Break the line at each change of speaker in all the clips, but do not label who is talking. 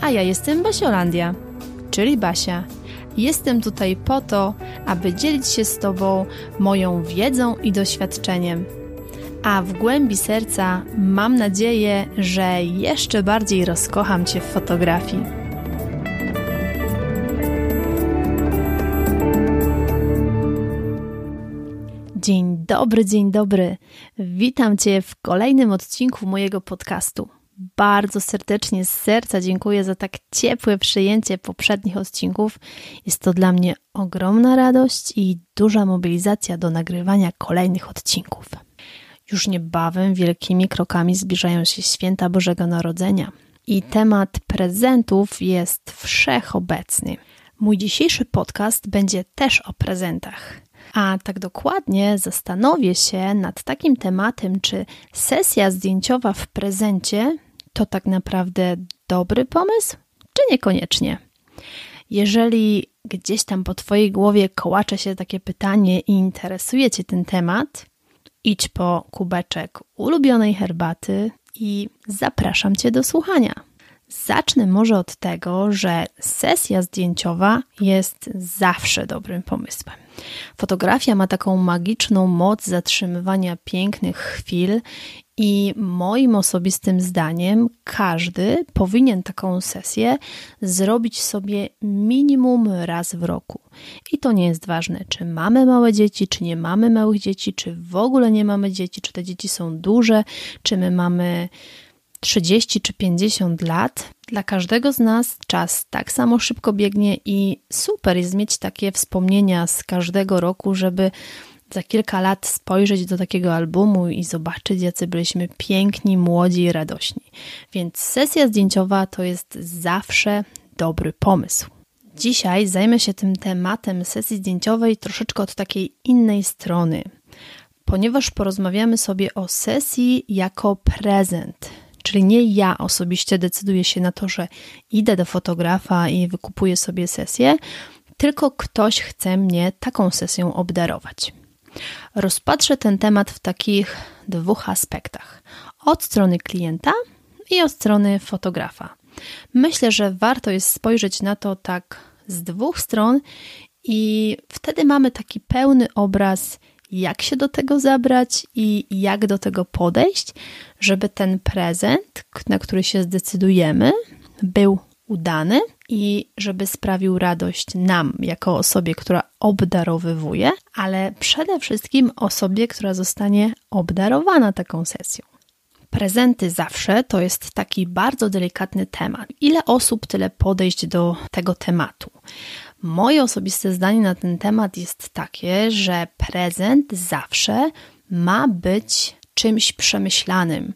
A ja jestem Basiolandia, czyli Basia. Jestem tutaj po to, aby dzielić się z Tobą moją wiedzą i doświadczeniem. A w głębi serca mam nadzieję, że jeszcze bardziej rozkocham Cię w fotografii. Dzień dobry, dzień dobry. Witam Cię w kolejnym odcinku mojego podcastu. Bardzo serdecznie z serca dziękuję za tak ciepłe przyjęcie poprzednich odcinków. Jest to dla mnie ogromna radość i duża mobilizacja do nagrywania kolejnych odcinków. Już niebawem wielkimi krokami zbliżają się święta Bożego Narodzenia i temat prezentów jest wszechobecny. Mój dzisiejszy podcast będzie też o prezentach. A tak dokładnie zastanowię się nad takim tematem, czy sesja zdjęciowa w prezencie to tak naprawdę dobry pomysł, czy niekoniecznie. Jeżeli gdzieś tam po Twojej głowie kołacze się takie pytanie i interesuje Cię ten temat, idź po kubeczek ulubionej herbaty i zapraszam Cię do słuchania. Zacznę może od tego, że sesja zdjęciowa jest zawsze dobrym pomysłem. Fotografia ma taką magiczną moc zatrzymywania pięknych chwil i moim osobistym zdaniem każdy powinien taką sesję zrobić sobie minimum raz w roku. I to nie jest ważne, czy mamy małe dzieci, czy nie mamy małych dzieci, czy w ogóle nie mamy dzieci, czy te dzieci są duże, czy my mamy 30 czy 50 lat, dla każdego z nas czas tak samo szybko biegnie i super jest mieć takie wspomnienia z każdego roku, żeby za kilka lat spojrzeć do takiego albumu i zobaczyć, jacy byliśmy piękni, młodzi i radośni. Więc sesja zdjęciowa to jest zawsze dobry pomysł. Dzisiaj zajmę się tym tematem sesji zdjęciowej troszeczkę od takiej innej strony, ponieważ porozmawiamy sobie o sesji jako prezent Czyli nie ja osobiście decyduję się na to, że idę do fotografa i wykupuję sobie sesję, tylko ktoś chce mnie taką sesją obdarować. Rozpatrzę ten temat w takich dwóch aspektach: od strony klienta i od strony fotografa. Myślę, że warto jest spojrzeć na to tak z dwóch stron, i wtedy mamy taki pełny obraz jak się do tego zabrać i jak do tego podejść, żeby ten prezent, na który się zdecydujemy, był udany i żeby sprawił radość nam, jako osobie, która obdarowywuje, ale przede wszystkim osobie, która zostanie obdarowana taką sesją. Prezenty zawsze to jest taki bardzo delikatny temat. Ile osób, tyle podejść do tego tematu. Moje osobiste zdanie na ten temat jest takie, że prezent zawsze ma być czymś przemyślanym.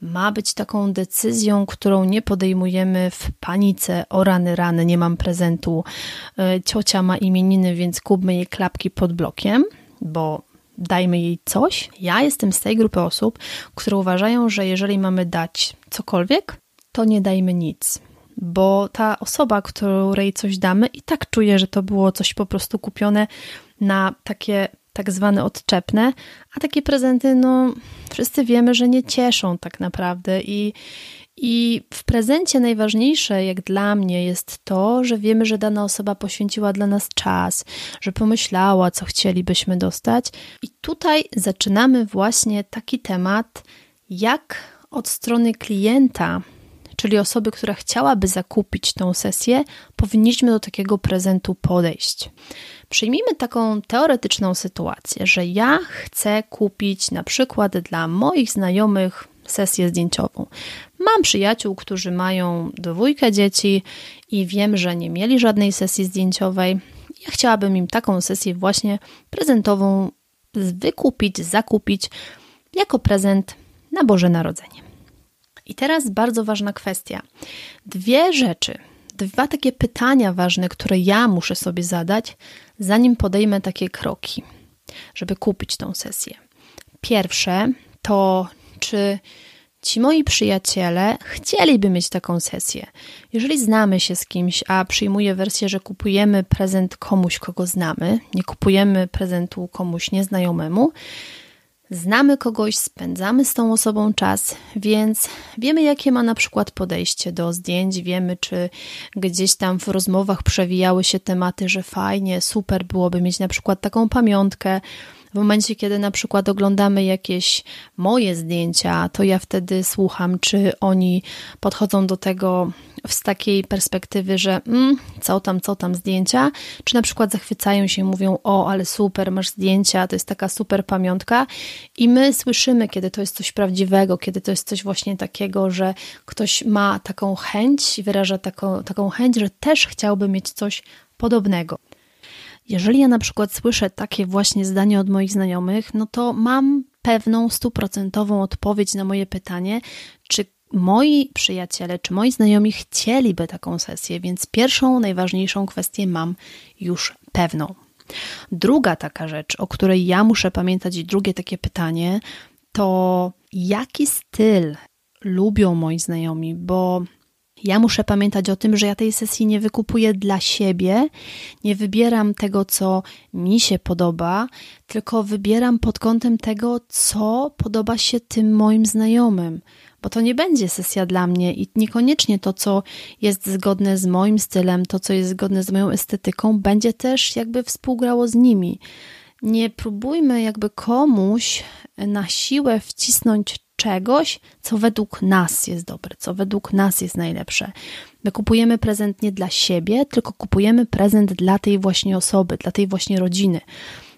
Ma być taką decyzją, którą nie podejmujemy w panice. O rany, rany, nie mam prezentu. E, ciocia ma imieniny, więc kupmy jej klapki pod blokiem, bo dajmy jej coś. Ja jestem z tej grupy osób, które uważają, że jeżeli mamy dać cokolwiek, to nie dajmy nic bo ta osoba, której coś damy, i tak czuje, że to było coś po prostu kupione na takie tak zwane odczepne, a takie prezenty, no, wszyscy wiemy, że nie cieszą tak naprawdę i, i w prezencie najważniejsze, jak dla mnie, jest to, że wiemy, że dana osoba poświęciła dla nas czas, że pomyślała, co chcielibyśmy dostać. I tutaj zaczynamy właśnie taki temat, jak od strony klienta czyli osoby, która chciałaby zakupić tą sesję, powinniśmy do takiego prezentu podejść. Przyjmijmy taką teoretyczną sytuację, że ja chcę kupić na przykład dla moich znajomych sesję zdjęciową. Mam przyjaciół, którzy mają dwójkę dzieci i wiem, że nie mieli żadnej sesji zdjęciowej. Ja chciałabym im taką sesję właśnie prezentową wykupić, zakupić jako prezent na Boże Narodzenie. I teraz bardzo ważna kwestia. Dwie rzeczy, dwa takie pytania ważne, które ja muszę sobie zadać, zanim podejmę takie kroki, żeby kupić tą sesję. Pierwsze to, czy ci moi przyjaciele chcieliby mieć taką sesję. Jeżeli znamy się z kimś, a przyjmuję wersję, że kupujemy prezent komuś, kogo znamy, nie kupujemy prezentu komuś nieznajomemu, Znamy kogoś, spędzamy z tą osobą czas, więc wiemy, jakie ma na przykład podejście do zdjęć, wiemy, czy gdzieś tam w rozmowach przewijały się tematy, że fajnie, super byłoby mieć na przykład taką pamiątkę, w momencie, kiedy na przykład oglądamy jakieś moje zdjęcia, to ja wtedy słucham, czy oni podchodzą do tego z takiej perspektywy, że mm, co tam, co tam zdjęcia, czy na przykład zachwycają się mówią: O, ale super, masz zdjęcia, to jest taka super pamiątka. I my słyszymy, kiedy to jest coś prawdziwego, kiedy to jest coś właśnie takiego, że ktoś ma taką chęć wyraża taką, taką chęć, że też chciałby mieć coś podobnego. Jeżeli ja na przykład słyszę takie właśnie zdanie od moich znajomych, no to mam pewną stuprocentową odpowiedź na moje pytanie, czy moi przyjaciele, czy moi znajomi chcieliby taką sesję, więc pierwszą, najważniejszą kwestię mam już pewną. Druga taka rzecz, o której ja muszę pamiętać, i drugie takie pytanie, to jaki styl lubią moi znajomi, bo ja muszę pamiętać o tym, że ja tej sesji nie wykupuję dla siebie, nie wybieram tego, co mi się podoba, tylko wybieram pod kątem tego, co podoba się tym moim znajomym. Bo to nie będzie sesja dla mnie i niekoniecznie to, co jest zgodne z moim stylem, to, co jest zgodne z moją estetyką, będzie też jakby współgrało z nimi. Nie próbujmy jakby komuś na siłę wcisnąć czegoś, co według nas jest dobre, co według nas jest najlepsze. My kupujemy prezent nie dla siebie, tylko kupujemy prezent dla tej właśnie osoby, dla tej właśnie rodziny.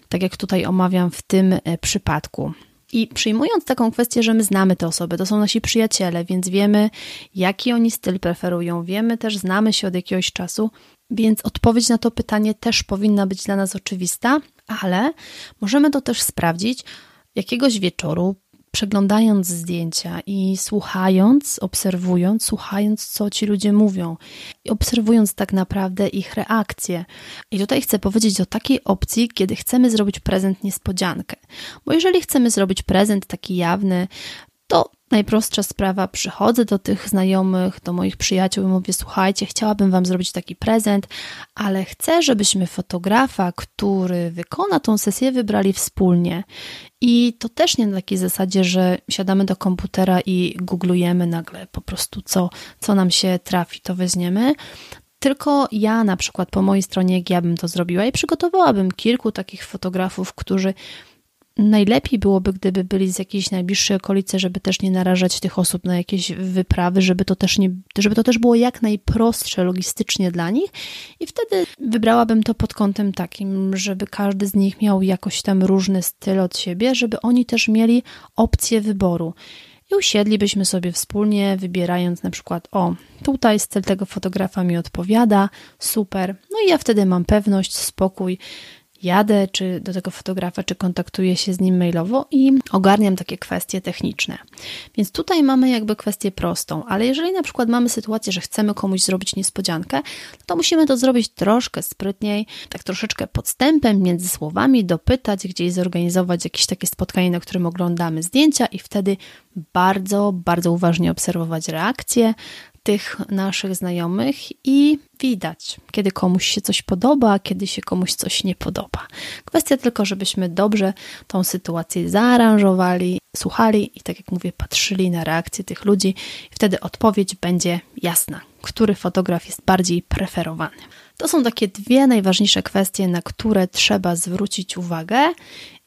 Tak jak tutaj omawiam w tym e, przypadku. I przyjmując taką kwestię, że my znamy te osoby, to są nasi przyjaciele, więc wiemy, jaki oni styl preferują, wiemy też, znamy się od jakiegoś czasu, więc odpowiedź na to pytanie też powinna być dla nas oczywista, ale możemy to też sprawdzić jakiegoś wieczoru, przeglądając zdjęcia i słuchając, obserwując, słuchając, co ci ludzie mówią, i obserwując tak naprawdę ich reakcje. I tutaj chcę powiedzieć o takiej opcji, kiedy chcemy zrobić prezent niespodziankę. Bo jeżeli chcemy zrobić prezent taki jawny, to najprostsza sprawa, przychodzę do tych znajomych, do moich przyjaciół i mówię: Słuchajcie, chciałabym Wam zrobić taki prezent, ale chcę, żebyśmy fotografa, który wykona tą sesję, wybrali wspólnie. I to też nie na takiej zasadzie, że siadamy do komputera i googlujemy nagle po prostu, co, co nam się trafi, to weźmiemy. Tylko ja na przykład po mojej stronie, jak ja bym to zrobiła i przygotowałabym kilku takich fotografów, którzy najlepiej byłoby, gdyby byli z jakiejś najbliższej okolicy, żeby też nie narażać tych osób na jakieś wyprawy, żeby to też, nie, żeby to też było jak najprostsze logistycznie dla nich. I wtedy wybrałabym to pod kątem takim, żeby każdy z nich miał jakoś tam różny styl od siebie, żeby oni też mieli opcję wyboru. I usiedlibyśmy sobie wspólnie, wybierając na przykład, o, tutaj styl tego fotografa mi odpowiada, super. No i ja wtedy mam pewność, spokój, jadę czy do tego fotografa, czy kontaktuję się z nim mailowo i ogarniam takie kwestie techniczne. Więc tutaj mamy jakby kwestię prostą, ale jeżeli na przykład mamy sytuację, że chcemy komuś zrobić niespodziankę, to musimy to zrobić troszkę sprytniej, tak troszeczkę podstępem między słowami, dopytać, gdzieś zorganizować jakieś takie spotkanie, na którym oglądamy zdjęcia i wtedy bardzo, bardzo uważnie obserwować reakcje, tych naszych znajomych i widać, kiedy komuś się coś podoba, kiedy się komuś coś nie podoba. Kwestia tylko, żebyśmy dobrze tą sytuację zaaranżowali, słuchali i, tak jak mówię, patrzyli na reakcję tych ludzi, wtedy odpowiedź będzie jasna, który fotograf jest bardziej preferowany. To są takie dwie najważniejsze kwestie, na które trzeba zwrócić uwagę.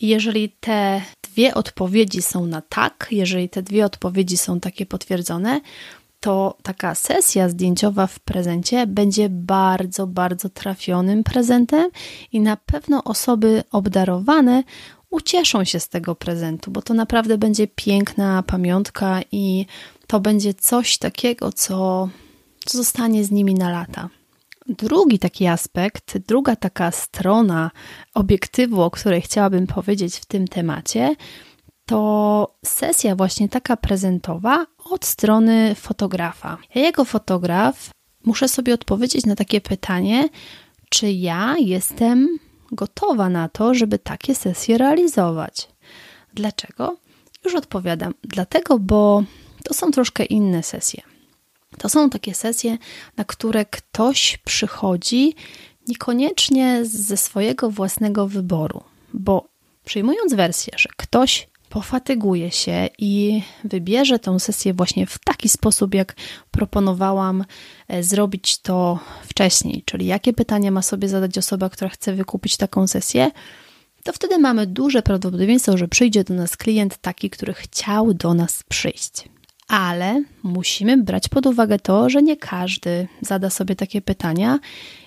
I jeżeli te dwie odpowiedzi są na tak, jeżeli te dwie odpowiedzi są takie potwierdzone, to taka sesja zdjęciowa w prezencie będzie bardzo, bardzo trafionym prezentem i na pewno osoby obdarowane ucieszą się z tego prezentu, bo to naprawdę będzie piękna pamiątka i to będzie coś takiego, co, co zostanie z nimi na lata. Drugi taki aspekt, druga taka strona obiektywu, o której chciałabym powiedzieć w tym temacie, to sesja właśnie taka prezentowa od strony fotografa. Ja jako fotograf muszę sobie odpowiedzieć na takie pytanie, czy ja jestem gotowa na to, żeby takie sesje realizować. Dlaczego? Już odpowiadam. Dlatego, bo to są troszkę inne sesje. To są takie sesje, na które ktoś przychodzi niekoniecznie ze swojego własnego wyboru, bo przyjmując wersję, że ktoś pofatyguje się i wybierze tę sesję właśnie w taki sposób, jak proponowałam e, zrobić to wcześniej, czyli jakie pytania ma sobie zadać osoba, która chce wykupić taką sesję, to wtedy mamy duże prawdopodobieństwo, że przyjdzie do nas klient taki, który chciał do nas przyjść ale musimy brać pod uwagę to, że nie każdy zada sobie takie pytania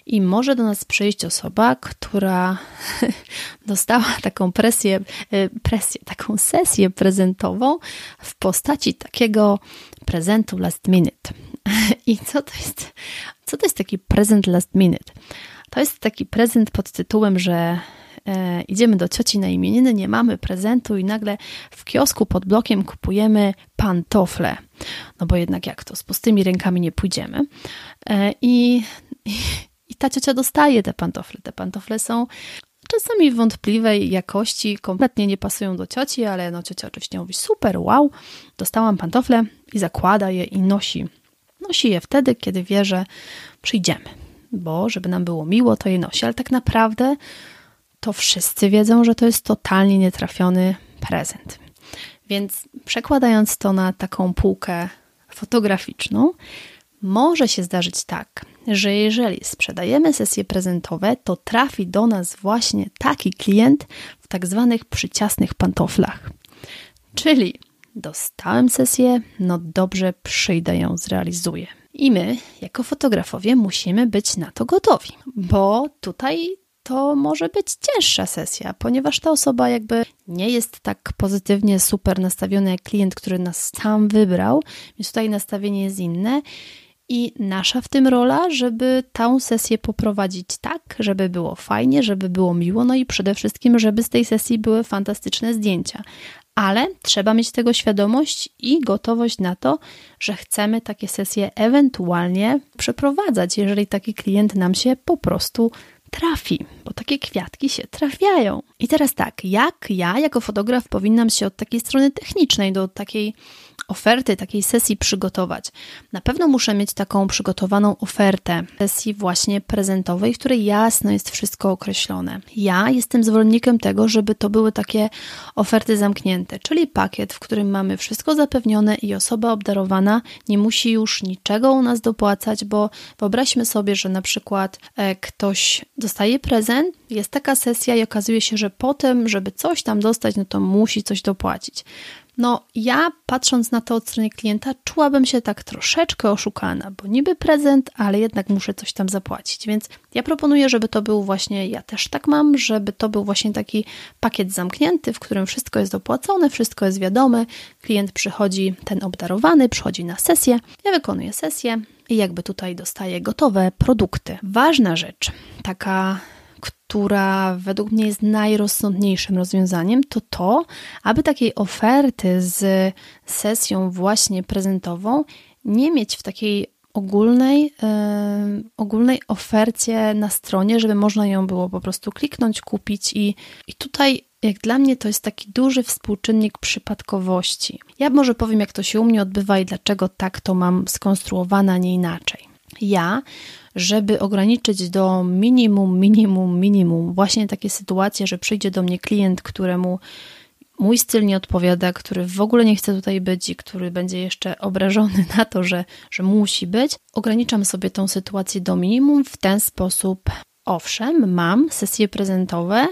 i może do nas przyjść osoba, która dostała taką presję, e, presję, taką sesję prezentową w postaci takiego prezentu last minute. I co to jest? Co to jest taki prezent last minute? To jest taki prezent pod tytułem, że e, idziemy do cioci na imieniny, nie mamy prezentu i nagle w kiosku pod blokiem kupujemy pantofle. No bo jednak jak to, z pustymi rękami nie pójdziemy. E, I, i, ta ciocia dostaje te pantofle. Te pantofle są czasami wątpliwej jakości, kompletnie nie pasują do cioci, ale no ciocia oczywiście mówi super, wow, dostałam pantofle i zakłada je i nosi. Nosi je wtedy, kiedy wie, że przyjdziemy, bo żeby nam było miło, to je nosi, ale tak naprawdę to wszyscy wiedzą, że to jest totalnie nietrafiony prezent. Więc przekładając to na taką półkę fotograficzną, może się zdarzyć tak, że jeżeli sprzedajemy sesje prezentowe, to trafi do nas właśnie taki klient w tak zwanych przyciasnych pantoflach. Czyli dostałem sesję, no dobrze, przyjdę ją zrealizuję. I my, jako fotografowie, musimy być na to gotowi, bo tutaj to może być cięższa sesja, ponieważ ta osoba jakby nie jest tak pozytywnie super nastawiona jak klient, który nas sam wybrał, więc tutaj nastawienie jest inne. I nasza w tym rola, żeby tę sesję poprowadzić tak, żeby było fajnie, żeby było miło, no i przede wszystkim, żeby z tej sesji były fantastyczne zdjęcia. Ale trzeba mieć tego świadomość i gotowość na to, że chcemy takie sesje ewentualnie przeprowadzać, jeżeli taki klient nam się po prostu trafi, bo takie kwiatki się trafiają. I teraz tak, jak ja jako fotograf powinnam się od takiej strony technicznej do takiej oferty, takiej sesji przygotować. Na pewno muszę mieć taką przygotowaną ofertę sesji właśnie prezentowej, w której jasno jest wszystko określone. Ja jestem zwolennikiem tego, żeby to były takie oferty zamknięte, czyli pakiet, w którym mamy wszystko zapewnione i osoba obdarowana nie musi już niczego u nas dopłacać, bo wyobraźmy sobie, że na przykład e, ktoś dostaje prezent, jest taka sesja i okazuje się, że potem, żeby coś tam dostać, no to musi coś dopłacić. No, ja patrząc na to od strony klienta, czułabym się tak troszeczkę oszukana, bo niby prezent, ale jednak muszę coś tam zapłacić. Więc ja proponuję, żeby to był właśnie, ja też tak mam, żeby to był właśnie taki pakiet zamknięty, w którym wszystko jest dopłacone, wszystko jest wiadome. Klient przychodzi, ten obdarowany, przychodzi na sesję, ja wykonuję sesję i jakby tutaj dostaję gotowe produkty. Ważna rzecz, taka która według mnie jest najrozsądniejszym rozwiązaniem, to to, aby takiej oferty z sesją właśnie prezentową nie mieć w takiej ogólnej, yy, ogólnej ofercie na stronie, żeby można ją było po prostu kliknąć, kupić i, i tutaj jak dla mnie to jest taki duży współczynnik przypadkowości. Ja może powiem, jak to się u mnie odbywa i dlaczego tak to mam skonstruowane, a nie inaczej. Ja żeby ograniczyć do minimum, minimum, minimum właśnie takie sytuacje, że przyjdzie do mnie klient, któremu mój styl nie odpowiada, który w ogóle nie chce tutaj być i który będzie jeszcze obrażony na to, że, że musi być, ograniczam sobie tą sytuację do minimum w ten sposób. Owszem, mam sesje prezentowe,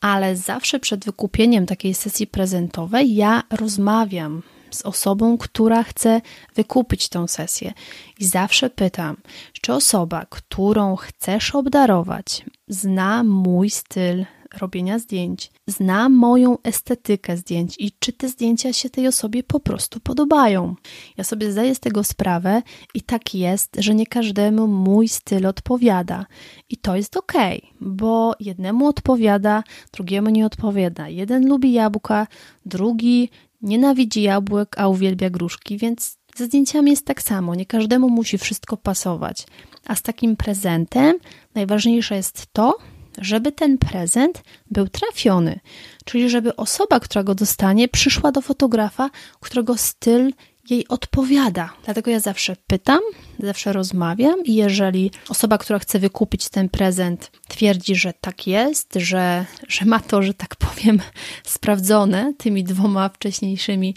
ale zawsze przed wykupieniem takiej sesji prezentowej ja rozmawiam z osobą, która chce wykupić tą sesję. I zawsze pytam, czy osoba, którą chcesz obdarować, zna mój styl robienia zdjęć, zna moją estetykę zdjęć i czy te zdjęcia się tej osobie po prostu podobają. Ja sobie zdaję z tego sprawę i tak jest, że nie każdemu mój styl odpowiada. I to jest ok, bo jednemu odpowiada, drugiemu nie odpowiada. Jeden lubi jabłka, drugi nienawidzi jabłek, a uwielbia gruszki, więc Ze zdjęciami jest tak samo, nie każdemu musi wszystko pasować. A z takim prezentem najważniejsze jest to, żeby ten prezent był trafiony, czyli żeby osoba, która go dostanie, przyszła do fotografa, którego styl jej odpowiada. Dlatego ja zawsze pytam, zawsze rozmawiam i jeżeli osoba, która chce wykupić ten prezent, twierdzi, że tak jest, że, że ma to, że tak powiem, sprawdzone tymi dwoma wcześniejszymi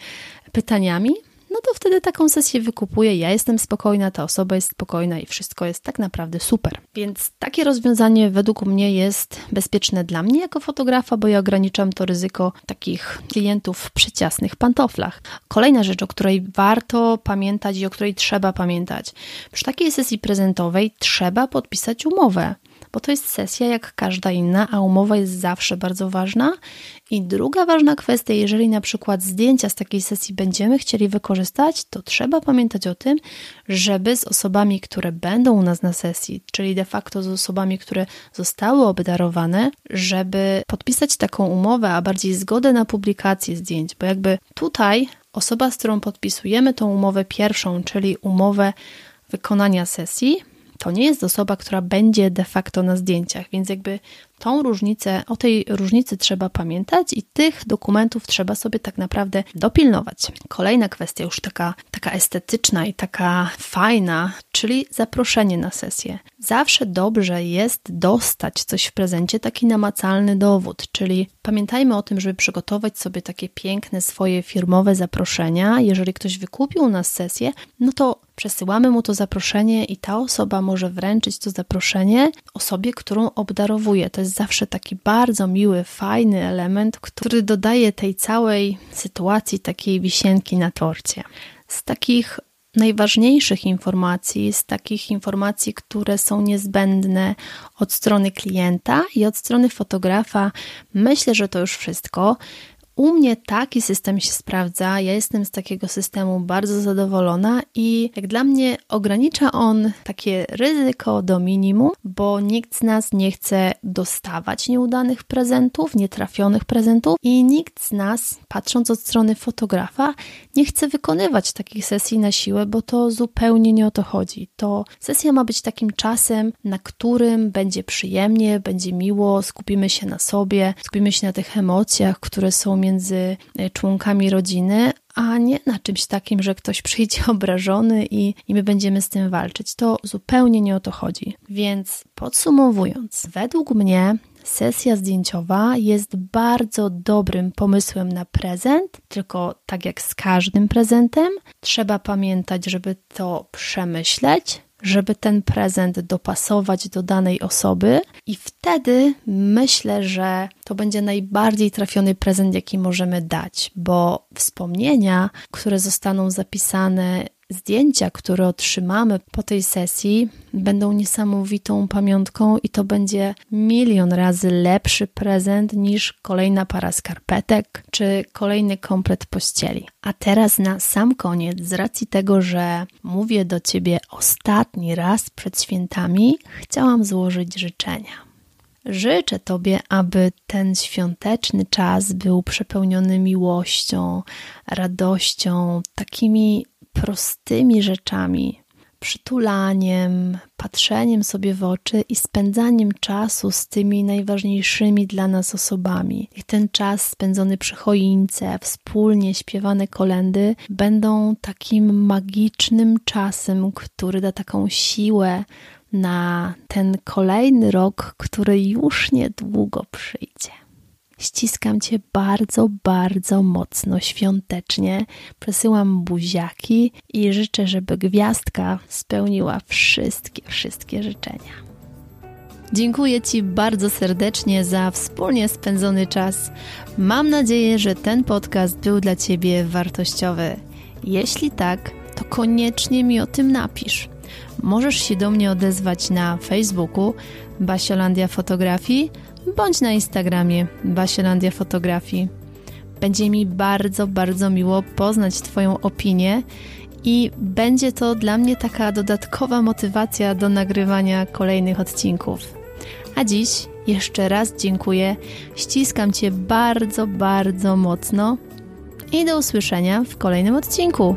pytaniami, no to wtedy taką sesję wykupuję. Ja jestem spokojna, ta osoba jest spokojna i wszystko jest tak naprawdę super. Więc takie rozwiązanie według mnie jest bezpieczne dla mnie jako fotografa, bo ja ograniczam to ryzyko takich klientów w przyciasnych pantoflach. Kolejna rzecz, o której warto pamiętać i o której trzeba pamiętać. Przy takiej sesji prezentowej trzeba podpisać umowę bo to jest sesja jak każda inna, a umowa jest zawsze bardzo ważna. I druga ważna kwestia, jeżeli na przykład zdjęcia z takiej sesji będziemy chcieli wykorzystać, to trzeba pamiętać o tym, żeby z osobami, które będą u nas na sesji, czyli de facto z osobami, które zostały obdarowane, żeby podpisać taką umowę, a bardziej zgodę na publikację zdjęć, bo jakby tutaj osoba, z którą podpisujemy tą umowę pierwszą, czyli umowę wykonania sesji, to nie jest osoba, która będzie de facto na zdjęciach, więc jakby tą różnicę, o tej różnicy trzeba pamiętać i tych dokumentów trzeba sobie tak naprawdę dopilnować. Kolejna kwestia, już taka, taka estetyczna i taka fajna, czyli zaproszenie na sesję. Zawsze dobrze jest dostać coś w prezencie, taki namacalny dowód, czyli pamiętajmy o tym, żeby przygotować sobie takie piękne swoje firmowe zaproszenia. Jeżeli ktoś wykupił u nas sesję, no to przesyłamy mu to zaproszenie i ta osoba może wręczyć to zaproszenie osobie, którą obdarowuje. To jest zawsze taki bardzo miły, fajny element, który dodaje tej całej sytuacji takiej wisienki na torcie. Z takich najważniejszych informacji, z takich informacji, które są niezbędne od strony klienta i od strony fotografa, myślę, że to już wszystko. U mnie taki system się sprawdza. Ja jestem z takiego systemu bardzo zadowolona i jak dla mnie ogranicza on takie ryzyko do minimum, bo nikt z nas nie chce dostawać nieudanych prezentów, nietrafionych prezentów i nikt z nas, patrząc od strony fotografa, nie chce wykonywać takich sesji na siłę, bo to zupełnie nie o to chodzi. To sesja ma być takim czasem, na którym będzie przyjemnie, będzie miło, skupimy się na sobie, skupimy się na tych emocjach, które są między e, członkami rodziny, a nie na czymś takim, że ktoś przyjdzie obrażony i, i my będziemy z tym walczyć. To zupełnie nie o to chodzi. Więc podsumowując, według mnie sesja zdjęciowa jest bardzo dobrym pomysłem na prezent, tylko tak jak z każdym prezentem, trzeba pamiętać, żeby to przemyśleć, żeby ten prezent dopasować do danej osoby, i wtedy myślę, że to będzie najbardziej trafiony prezent, jaki możemy dać, bo wspomnienia, które zostaną zapisane zdjęcia, które otrzymamy po tej sesji, będą niesamowitą pamiątką i to będzie milion razy lepszy prezent niż kolejna para skarpetek czy kolejny komplet pościeli. A teraz na sam koniec, z racji tego, że mówię do Ciebie ostatni raz przed świętami, chciałam złożyć życzenia. Życzę Tobie, aby ten świąteczny czas był przepełniony miłością, radością, takimi prostymi rzeczami, przytulaniem, patrzeniem sobie w oczy i spędzaniem czasu z tymi najważniejszymi dla nas osobami. I ten czas spędzony przy choince, wspólnie śpiewane kolendy będą takim magicznym czasem, który da taką siłę na ten kolejny rok, który już niedługo przyjdzie. Ściskam Cię bardzo, bardzo mocno, świątecznie. Przesyłam buziaki i życzę, żeby gwiazdka spełniła wszystkie, wszystkie życzenia. Dziękuję Ci bardzo serdecznie za wspólnie spędzony czas. Mam nadzieję, że ten podcast był dla Ciebie wartościowy. Jeśli tak, to koniecznie mi o tym napisz. Możesz się do mnie odezwać na Facebooku Basiolandia Fotografii bądź na Instagramie Basielandia Fotografii. Będzie mi bardzo, bardzo miło poznać Twoją opinię i będzie to dla mnie taka dodatkowa motywacja do nagrywania kolejnych odcinków. A dziś jeszcze raz dziękuję, ściskam Cię bardzo, bardzo mocno i do usłyszenia w kolejnym odcinku.